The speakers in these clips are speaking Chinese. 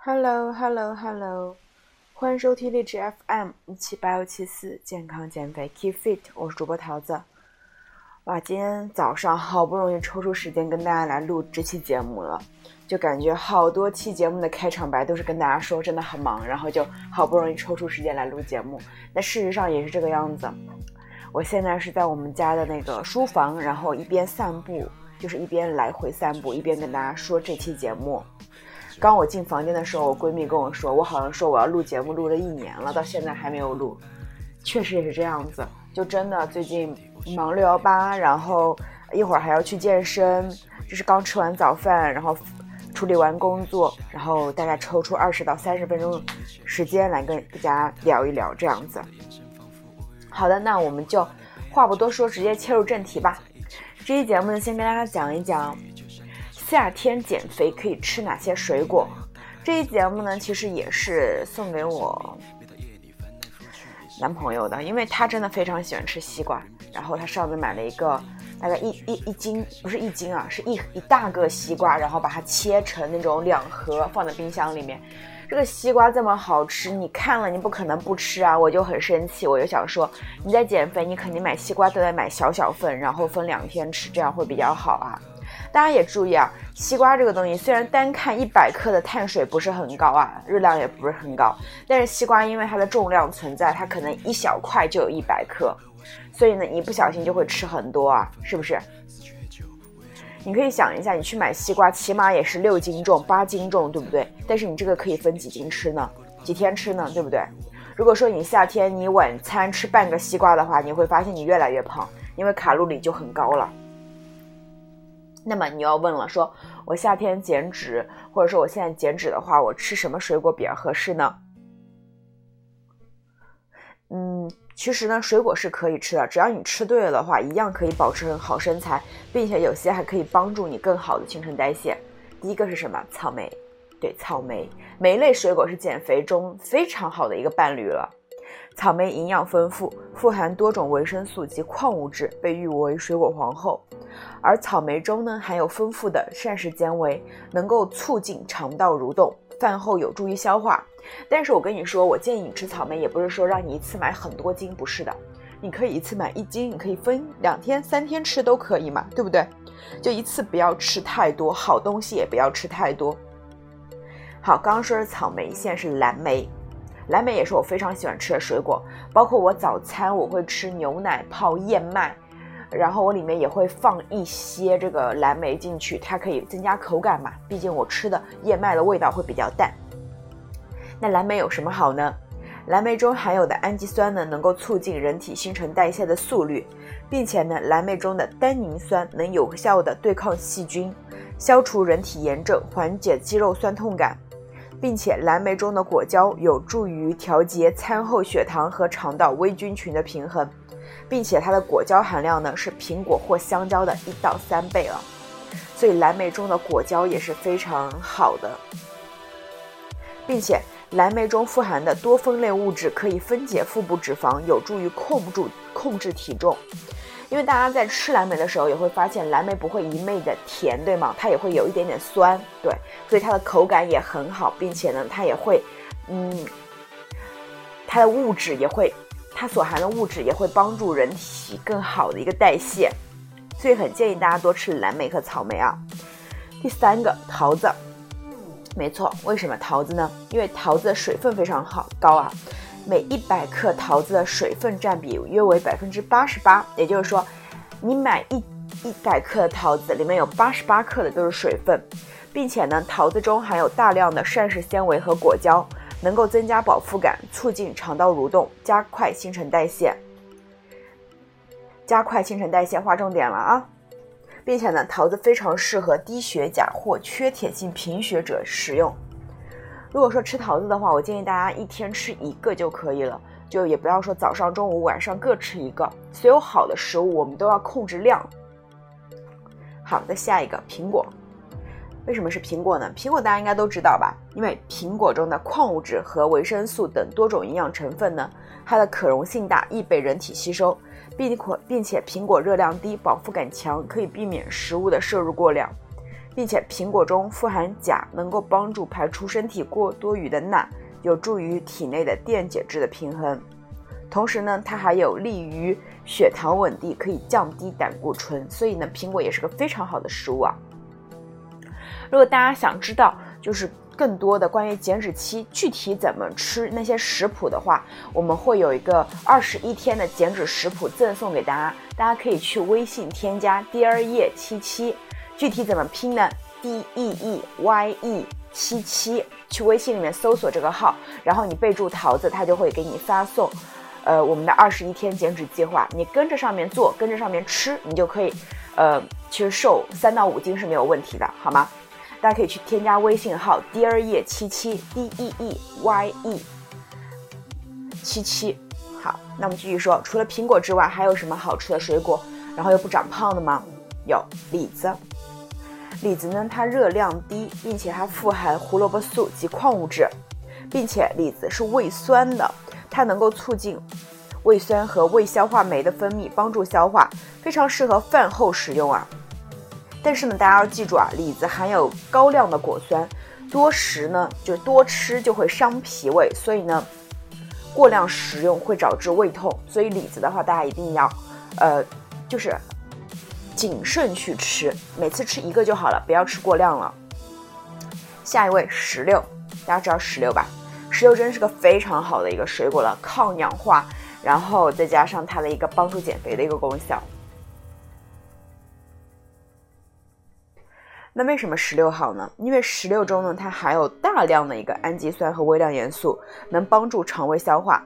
Hello Hello Hello，欢迎收听励志 FM 一七八幺七四健康减肥 Keep Fit，我是主播桃子。哇，今天早上好不容易抽出时间跟大家来录这期节目了，就感觉好多期节目的开场白都是跟大家说真的很忙，然后就好不容易抽出时间来录节目。那事实上也是这个样子。我现在是在我们家的那个书房，然后一边散步，就是一边来回散步，一边跟大家说这期节目。刚我进房间的时候，我闺蜜跟我说，我好像说我要录节目录了一年了，到现在还没有录。确实也是这样子，就真的最近忙六幺八，然后一会儿还要去健身，就是刚吃完早饭，然后处理完工作，然后大概抽出二十到三十分钟时间来跟大家聊一聊这样子。好的，那我们就话不多说，直接切入正题吧。这期节目呢，先跟大家讲一讲夏天减肥可以吃哪些水果。这一节目呢，其实也是送给我男朋友的，因为他真的非常喜欢吃西瓜。然后他上次买了一个大概一一一斤，不是一斤啊，是一一大个西瓜，然后把它切成那种两盒，放在冰箱里面。这个西瓜这么好吃，你看了你不可能不吃啊！我就很生气，我就想说，你在减肥，你肯定买西瓜都得买小小份，然后分两天吃，这样会比较好啊。大家也注意啊，西瓜这个东西虽然单看一百克的碳水不是很高啊，热量也不是很高，但是西瓜因为它的重量存在，它可能一小块就有一百克，所以呢，一不小心就会吃很多啊，是不是？你可以想一下，你去买西瓜，起码也是六斤重、八斤重，对不对？但是你这个可以分几斤吃呢？几天吃呢？对不对？如果说你夏天你晚餐吃半个西瓜的话，你会发现你越来越胖，因为卡路里就很高了。那么你要问了，说我夏天减脂，或者说我现在减脂的话，我吃什么水果比较合适呢？嗯。其实呢，水果是可以吃的，只要你吃对了的话，一样可以保持好身材，并且有些还可以帮助你更好的新陈代谢。第一个是什么？草莓，对，草莓，莓类水果是减肥中非常好的一个伴侣了。草莓营养丰富，富含多种维生素及矿物质，被誉为水果皇后。而草莓中呢，含有丰富的膳食纤维，能够促进肠道蠕动。饭后有助于消化，但是我跟你说，我建议你吃草莓，也不是说让你一次买很多斤，不是的，你可以一次买一斤，你可以分两天、三天吃都可以嘛，对不对？就一次不要吃太多，好东西也不要吃太多。好，刚刚说是草莓，现在是蓝莓，蓝莓也是我非常喜欢吃的水果，包括我早餐我会吃牛奶泡燕麦。然后我里面也会放一些这个蓝莓进去，它可以增加口感嘛。毕竟我吃的燕麦的味道会比较淡。那蓝莓有什么好呢？蓝莓中含有的氨基酸呢，能够促进人体新陈代谢的速率，并且呢，蓝莓中的单宁酸能有效的对抗细菌，消除人体炎症，缓解肌肉酸痛感，并且蓝莓中的果胶有助于调节餐后血糖和肠道微菌群的平衡。并且它的果胶含量呢是苹果或香蕉的一到三倍了，所以蓝莓中的果胶也是非常好的，并且蓝莓中富含的多酚类物质可以分解腹部脂肪，有助于控制控制体重。因为大家在吃蓝莓的时候也会发现，蓝莓不会一昧的甜，对吗？它也会有一点点酸，对，所以它的口感也很好，并且呢，它也会，嗯，它的物质也会。它所含的物质也会帮助人体更好的一个代谢，所以很建议大家多吃蓝莓和草莓啊。第三个桃子，没错，为什么桃子呢？因为桃子的水分非常好高啊，每一百克桃子的水分占比约为百分之八十八，也就是说，你买一一百克的桃子里面有八十八克的都是水分，并且呢，桃子中含有大量的膳食纤维和果胶。能够增加饱腹感，促进肠道蠕动，加快新陈代谢。加快新陈代谢，划重点了啊！并且呢，桃子非常适合低血钾或缺铁性贫血者食用。如果说吃桃子的话，我建议大家一天吃一个就可以了，就也不要说早上、中午、晚上各吃一个。所有好的食物我们都要控制量。好的，下一个苹果。为什么是苹果呢？苹果大家应该都知道吧？因为苹果中的矿物质和维生素等多种营养成分呢，它的可溶性大，易被人体吸收，并且并且苹果热量低，饱腹感强，可以避免食物的摄入过量。并且苹果中富含钾，能够帮助排出身体过多余的钠，有助于体内的电解质的平衡。同时呢，它还有利于血糖稳定，可以降低胆固醇，所以呢，苹果也是个非常好的食物啊。如果大家想知道就是更多的关于减脂期具体怎么吃那些食谱的话，我们会有一个二十一天的减脂食谱赠送给大家，大家可以去微信添加 d 二叶七七，具体怎么拼呢？d e e y e 七七，去微信里面搜索这个号，然后你备注桃子，他就会给你发送。呃，我们的二十一天减脂计划，你跟着上面做，跟着上面吃，你就可以，呃，其实瘦三到五斤是没有问题的，好吗？大家可以去添加微信号 dear 叶七七 d e e y e 七七。好，那我们继续说，除了苹果之外，还有什么好吃的水果，然后又不长胖的吗？有李子。李子呢，它热量低，并且它富含胡萝卜素及矿物质，并且李子是胃酸的。它能够促进胃酸和胃消化酶的分泌，帮助消化，非常适合饭后食用啊。但是呢，大家要记住啊，李子含有高量的果酸，多食呢就多吃就会伤脾胃，所以呢，过量食用会导致胃痛。所以李子的话，大家一定要，呃，就是谨慎去吃，每次吃一个就好了，不要吃过量了。下一位石榴，大家知道石榴吧？石榴真是个非常好的一个水果了，抗氧化，然后再加上它的一个帮助减肥的一个功效。那为什么石榴好呢？因为石榴中呢，它含有大量的一个氨基酸和微量元素，能帮助肠胃消化，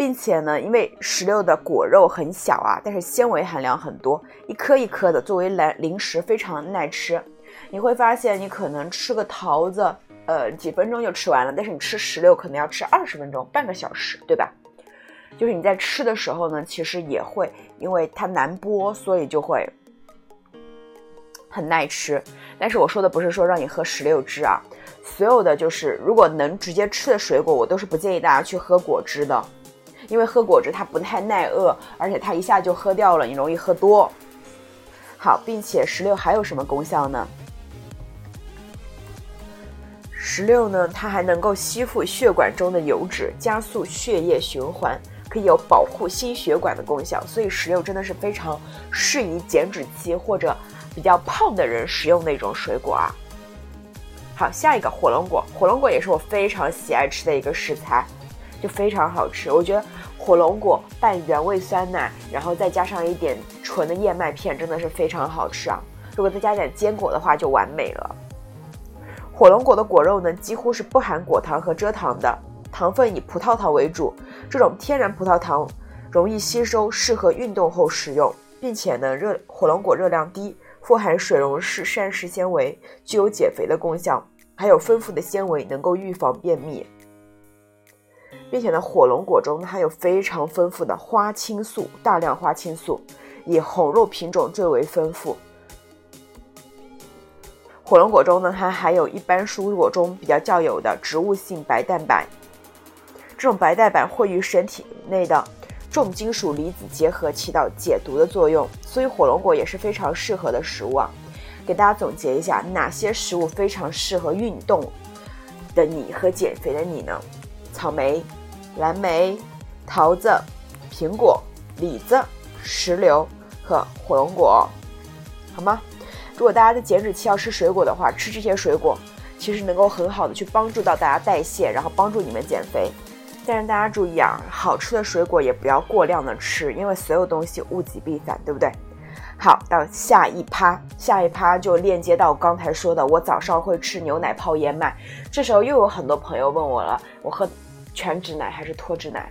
并且呢，因为石榴的果肉很小啊，但是纤维含量很多，一颗一颗的，作为零零食非常耐吃。你会发现，你可能吃个桃子。呃，几分钟就吃完了，但是你吃石榴可能要吃二十分钟，半个小时，对吧？就是你在吃的时候呢，其实也会，因为它难剥，所以就会很耐吃。但是我说的不是说让你喝石榴汁啊，所有的就是如果能直接吃的水果，我都是不建议大家去喝果汁的，因为喝果汁它不太耐饿，而且它一下就喝掉了，你容易喝多。好，并且石榴还有什么功效呢？石榴呢，它还能够吸附血管中的油脂，加速血液循环，可以有保护心血管的功效。所以石榴真的是非常适宜减脂期或者比较胖的人食用的一种水果啊。好，下一个火龙果，火龙果也是我非常喜爱吃的一个食材，就非常好吃。我觉得火龙果拌原味酸奶，然后再加上一点纯的燕麦片，真的是非常好吃啊。如果再加点坚果的话，就完美了。火龙果的果肉呢，几乎是不含果糖和蔗糖的，糖分以葡萄糖为主。这种天然葡萄糖容易吸收，适合运动后食用，并且呢，热火龙果热量低，富含水溶式膳食纤维，具有减肥的功效，还有丰富的纤维，能够预防便秘，并且呢，火龙果中含有非常丰富的花青素，大量花青素，以红肉品种最为丰富。火龙果中呢，它含有一般蔬果中比较较有的植物性白蛋白，这种白蛋白会与身体内的重金属离子结合，起到解毒的作用，所以火龙果也是非常适合的食物啊。给大家总结一下，哪些食物非常适合运动的你和减肥的你呢？草莓、蓝莓、桃子、苹果、李子、石榴和火龙果，好吗？如果大家在减脂期要吃水果的话，吃这些水果其实能够很好的去帮助到大家代谢，然后帮助你们减肥。但是大家注意啊，好吃的水果也不要过量的吃，因为所有东西物极必反，对不对？好，到下一趴，下一趴就链接到刚才说的，我早上会吃牛奶泡燕麦。这时候又有很多朋友问我了，我喝全脂奶还是脱脂奶？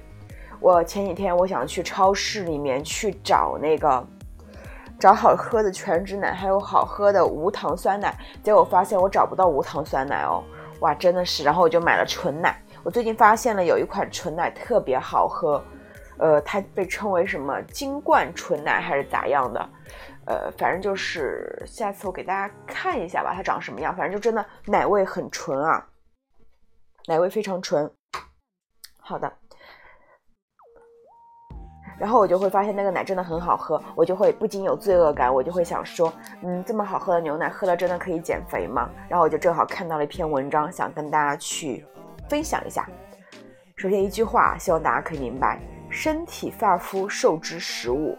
我前几天我想去超市里面去找那个。找好喝的全脂奶，还有好喝的无糖酸奶，结果发现我找不到无糖酸奶哦，哇，真的是，然后我就买了纯奶。我最近发现了有一款纯奶特别好喝，呃，它被称为什么金冠纯奶还是咋样的，呃，反正就是下次我给大家看一下吧，它长什么样，反正就真的奶味很纯啊，奶味非常纯。好的。然后我就会发现那个奶真的很好喝，我就会不仅有罪恶感，我就会想说，嗯，这么好喝的牛奶喝了真的可以减肥吗？然后我就正好看到了一篇文章，想跟大家去分享一下。首先一句话，希望大家可以明白：身体发肤受之食物，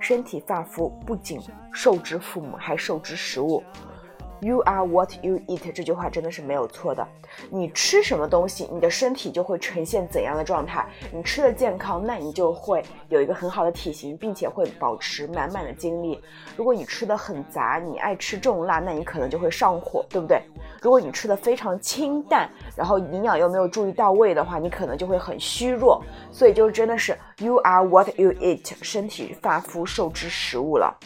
身体发肤不仅受之父母，还受之食物。You are what you eat，这句话真的是没有错的。你吃什么东西，你的身体就会呈现怎样的状态。你吃的健康，那你就会有一个很好的体型，并且会保持满满的精力。如果你吃的很杂，你爱吃重辣，那你可能就会上火，对不对？如果你吃的非常清淡，然后营养又没有注意到位的话，你可能就会很虚弱。所以就真的是 You are what you eat，身体发肤受之食物了。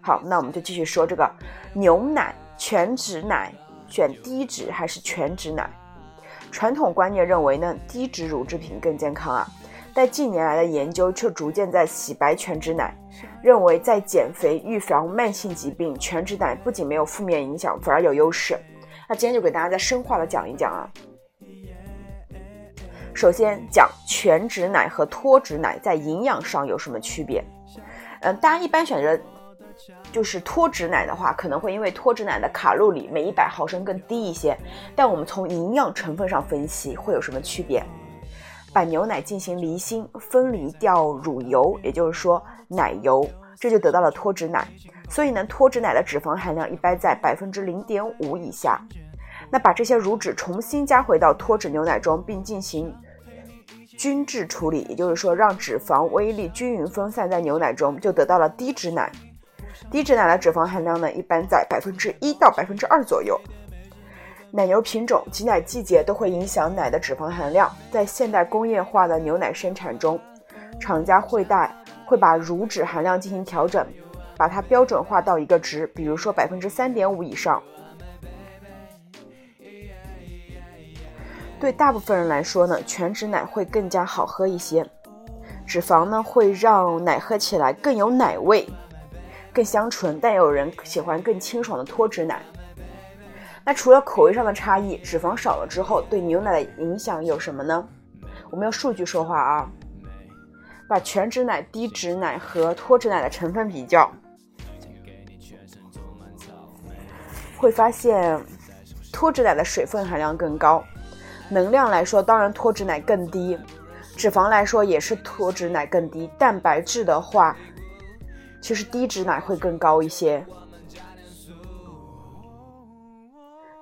好，那我们就继续说这个牛奶。全脂奶选低脂还是全脂奶？传统观念认为呢，低脂乳制品更健康啊。但近年来的研究却逐渐在洗白全脂奶，认为在减肥、预防慢性疾病，全脂奶不仅没有负面影响，反而有优势。那今天就给大家再深化的讲一讲啊。首先讲全脂奶和脱脂奶在营养上有什么区别？嗯，大家一般选择。就是脱脂奶的话，可能会因为脱脂奶的卡路里每一百毫升更低一些，但我们从营养成分上分析会有什么区别？把牛奶进行离心，分离掉乳油，也就是说奶油，这就得到了脱脂奶。所以呢，脱脂奶的脂肪含量一般在百分之零点五以下。那把这些乳脂重新加回到脱脂牛奶中，并进行均质处理，也就是说让脂肪微粒均匀分散在牛奶中，就得到了低脂奶。低脂奶的脂肪含量呢，一般在百分之一到百分之二左右。奶牛品种、挤奶季节都会影响奶的脂肪含量。在现代工业化的牛奶生产中，厂家会带会把乳脂含量进行调整，把它标准化到一个值，比如说百分之三点五以上。对大部分人来说呢，全脂奶会更加好喝一些，脂肪呢会让奶喝起来更有奶味。更香醇，但也有人喜欢更清爽的脱脂奶。那除了口味上的差异，脂肪少了之后对牛奶的影响有什么呢？我们用数据说话啊，把全脂奶、低脂奶和脱脂奶的成分比较，会发现脱脂奶的水分含量更高，能量来说当然脱脂奶更低，脂肪来说也是脱脂奶更低，蛋白质的话。其实低脂奶会更高一些，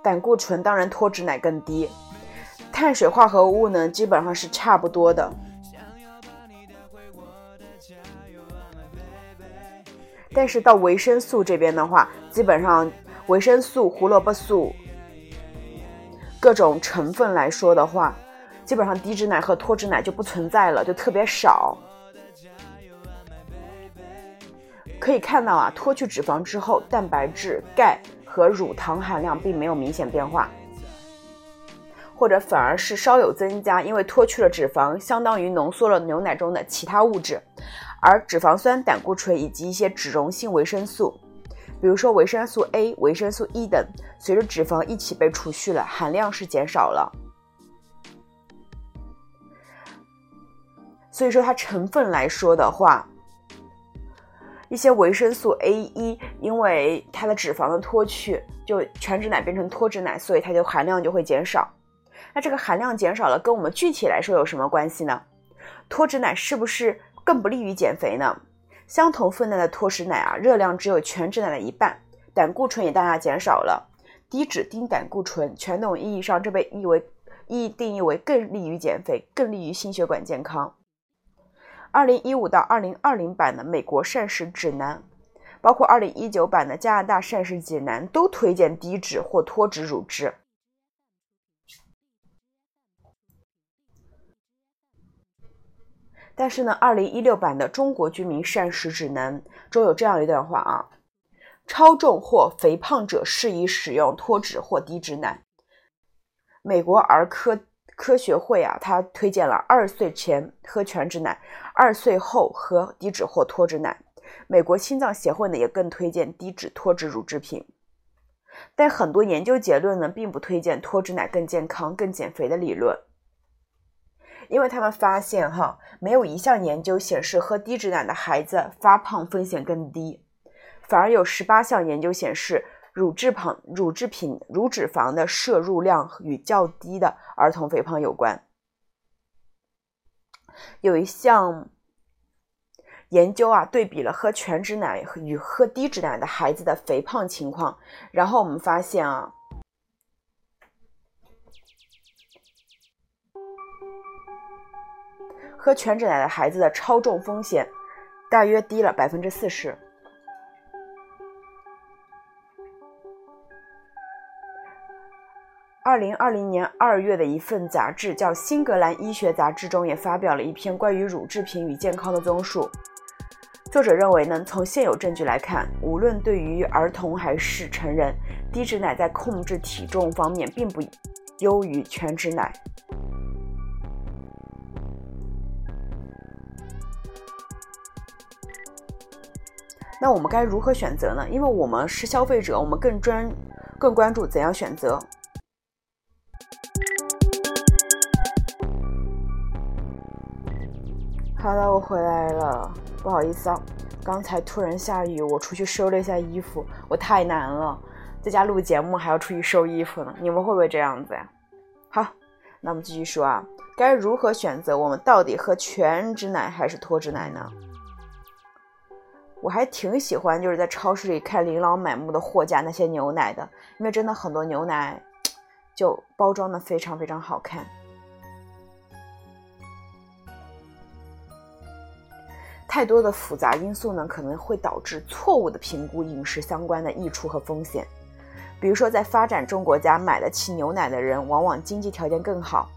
胆固醇当然脱脂奶更低，碳水化合物呢基本上是差不多的，但是到维生素这边的话，基本上维生素、胡萝卜素各种成分来说的话，基本上低脂奶和脱脂奶就不存在了，就特别少。可以看到啊，脱去脂肪之后，蛋白质、钙和乳糖含量并没有明显变化，或者反而是稍有增加，因为脱去了脂肪，相当于浓缩了牛奶中的其他物质，而脂肪酸、胆固醇以及一些脂溶性维生素，比如说维生素 A、维生素 E 等，随着脂肪一起被除去了，含量是减少了。所以说它成分来说的话。一些维生素 A 一，因为它的脂肪的脱去，就全脂奶变成脱脂奶，所以它就含量就会减少。那这个含量减少了，跟我们具体来说有什么关系呢？脱脂奶是不是更不利于减肥呢？相同分量的脱脂奶啊，热量只有全脂奶的一半，胆固醇也大大减少了。低脂低胆固醇，传统意义上这被译为意定义为更利于减肥，更利于心血管健康。二零一五到二零二零版的美国膳食指南，包括二零一九版的加拿大膳食指南，都推荐低脂或脱脂乳汁。但是呢，二零一六版的中国居民膳食指南中有这样一段话啊：超重或肥胖者适宜使用脱脂或低脂奶。美国儿科。科学会啊，他推荐了二岁前喝全脂奶，二岁后喝低脂或脱脂奶。美国心脏协会呢也更推荐低脂脱脂乳制品。但很多研究结论呢并不推荐脱脂奶更健康、更减肥的理论，因为他们发现哈，没有一项研究显示喝低脂奶的孩子发胖风险更低，反而有十八项研究显示乳制品、乳制品、乳脂肪的摄入量与较低的儿童肥胖有关。有一项研究啊，对比了喝全脂奶与喝低脂奶的孩子的肥胖情况，然后我们发现啊。喝全脂奶的孩子的超重风险大约低了百分之四十。二零二零年二月的一份杂志叫《新格兰医学杂志》中也发表了一篇关于乳制品与健康的综述。作者认为呢，从现有证据来看，无论对于儿童还是成人，低脂奶在控制体重方面并不优于全脂奶。那我们该如何选择呢？因为我们是消费者，我们更专、更关注怎样选择。好了，我回来了，不好意思啊，刚才突然下雨，我出去收了一下衣服，我太难了，在家录节目还要出去收衣服呢，你们会不会这样子呀？好，那我们继续说啊，该如何选择？我们到底喝全脂奶还是脱脂奶呢？我还挺喜欢，就是在超市里看琳琅满目的货架那些牛奶的，因为真的很多牛奶就包装的非常非常好看。太多的复杂因素呢，可能会导致错误的评估饮食相关的益处和风险。比如说，在发展中国家买得起牛奶的人，往往经济条件更好，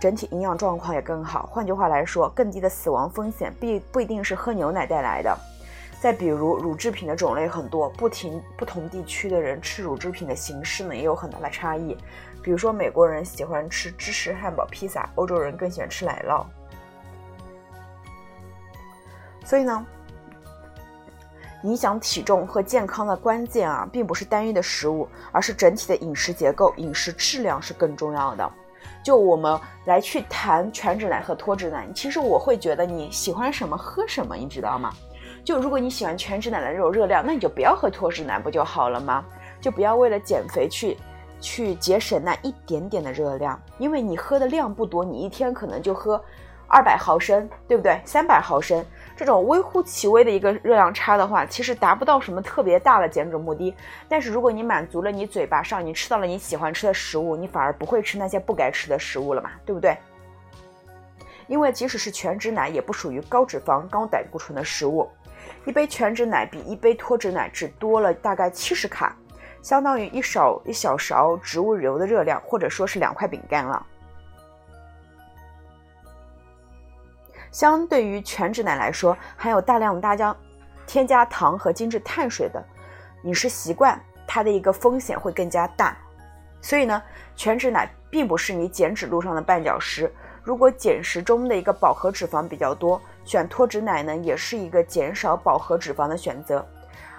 整体营养状况也更好。换句话来说，更低的死亡风险必不一定是喝牛奶带来的。再比如，乳制品的种类很多，不停不同地区的人吃乳制品的形式呢也有很大的差异。比如说，美国人喜欢吃芝士汉堡、披萨，欧洲人更喜欢吃奶酪。所以呢，影响体重和健康的关键啊，并不是单一的食物，而是整体的饮食结构、饮食质量是更重要的。就我们来去谈全脂奶和脱脂奶，其实我会觉得你喜欢什么喝什么，你知道吗？就如果你喜欢全脂奶的这种热量，那你就不要喝脱脂奶不就好了吗？就不要为了减肥去去节省那一点点的热量，因为你喝的量不多，你一天可能就喝二百毫升，对不对？三百毫升这种微乎其微的一个热量差的话，其实达不到什么特别大的减脂目的。但是如果你满足了你嘴巴上，你吃到了你喜欢吃的食物，你反而不会吃那些不该吃的食物了嘛，对不对？因为即使是全脂奶，也不属于高脂肪、高胆固醇的食物。一杯全脂奶比一杯脱脂奶只多了大概七十卡，相当于一勺一小勺植物油的热量，或者说是两块饼干了。相对于全脂奶来说，含有大量大量添加糖和精致碳水的饮食习惯，它的一个风险会更加大。所以呢，全脂奶并不是你减脂路上的绊脚石。如果减食中的一个饱和脂肪比较多，选脱脂奶呢，也是一个减少饱和脂肪的选择。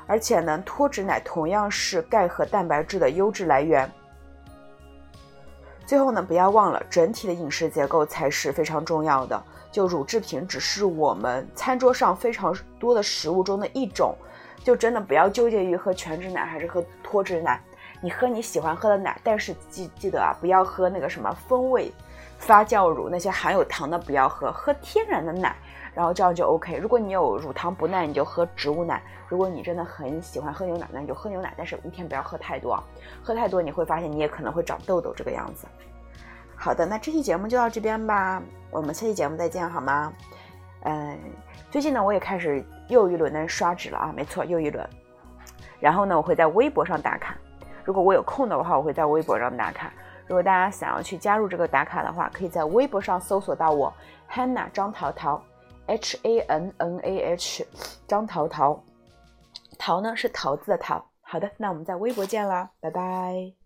而且呢，脱脂奶同样是钙和蛋白质的优质来源。最后呢，不要忘了，整体的饮食结构才是非常重要的。就乳制品只是我们餐桌上非常多的食物中的一种，就真的不要纠结于喝全脂奶还是喝脱脂奶。你喝你喜欢喝的奶，但是记记得啊，不要喝那个什么风味。发酵乳那些含有糖的不要喝，喝天然的奶，然后这样就 OK。如果你有乳糖不耐，你就喝植物奶；如果你真的很喜欢喝牛奶，那你就喝牛奶，但是一天不要喝太多啊，喝太多你会发现你也可能会长痘痘这个样子。好的，那这期节目就到这边吧，我们下期节目再见好吗？嗯，最近呢我也开始又一轮的刷脂了啊，没错，又一轮。然后呢我会在微博上打卡，如果我有空的话，我会在微博上打卡。如果大家想要去加入这个打卡的话，可以在微博上搜索到我 Hanna 张桃桃，H A N N A H 张桃桃，桃呢是桃子的桃。好的，那我们在微博见啦，拜拜。